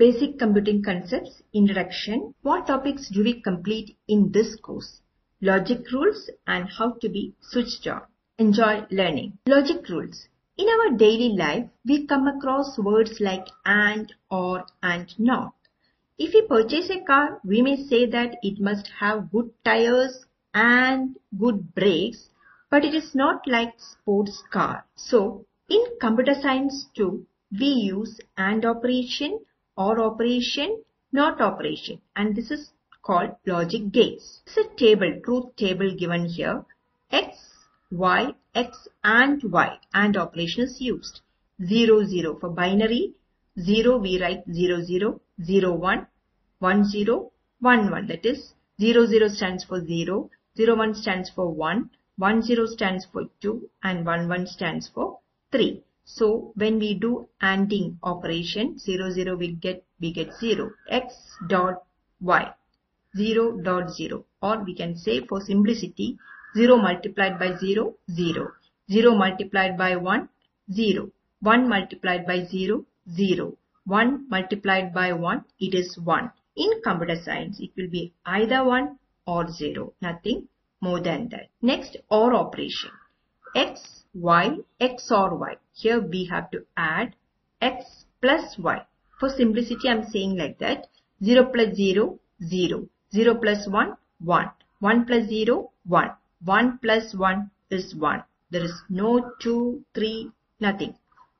Basic Computing Concepts Introduction. What topics do we complete in this course? Logic rules and how to be switched on. Enjoy learning. Logic rules. In our daily life, we come across words like and, or, and not. If we purchase a car, we may say that it must have good tires and good brakes, but it is not like sports car. So, in computer science too, we use AND operation or operation, not operation. And this is called logic gates. It's a table, truth table given here. X, Y, X and Y and operation is used. 0, 0 for binary. 0 we write 0, 0, 0, 1, 1, 0, 1, 1. That is 0, 0 stands for 0, 0, 1 stands for 1, 1, 0 stands for 2 and 1, 1 stands for 3. So when we do ANDing operation 0 0 we get we get 0 x dot y 0 dot 0 or we can say for simplicity 0 multiplied by 0 0 0 multiplied by 1 0 1 multiplied by 0 0 1 multiplied by 1 it is 1 in computer science it will be either 1 or 0 nothing more than that. Next or operation. X y, x or y. Here we have to add x plus y. For simplicity, I'm saying like that. 0 plus 0, 0. 0 plus 1, 1. 1 plus 0, 1. 1 plus 1 is 1. There is no 2, 3, nothing.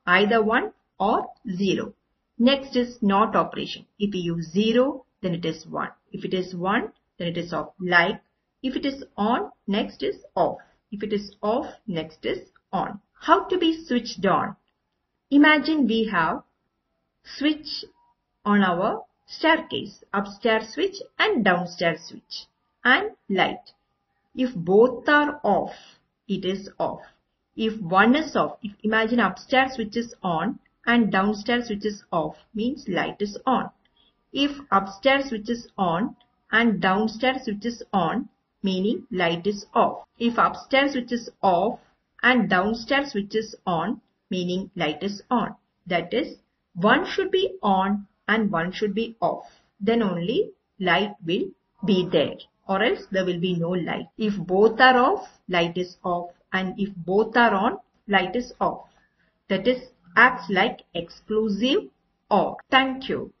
Either 1 or 0. Next is not operation. If you use 0, then it is 1. If it is 1, then it is off. Like, if it is on, next is off. If it is off, next is on. How to be switched on? Imagine we have switch on our staircase, upstairs switch and downstairs switch and light. If both are off, it is off. If one is off, if imagine upstairs switch is on and downstairs switch is off, means light is on. If upstairs switch is on and downstairs switch is on, meaning light is off. If upstairs switch is off and downstairs switch is on meaning light is on. That is one should be on and one should be off. Then only light will be there or else there will be no light. If both are off, light is off and if both are on, light is off. That is acts like exclusive or. Thank you.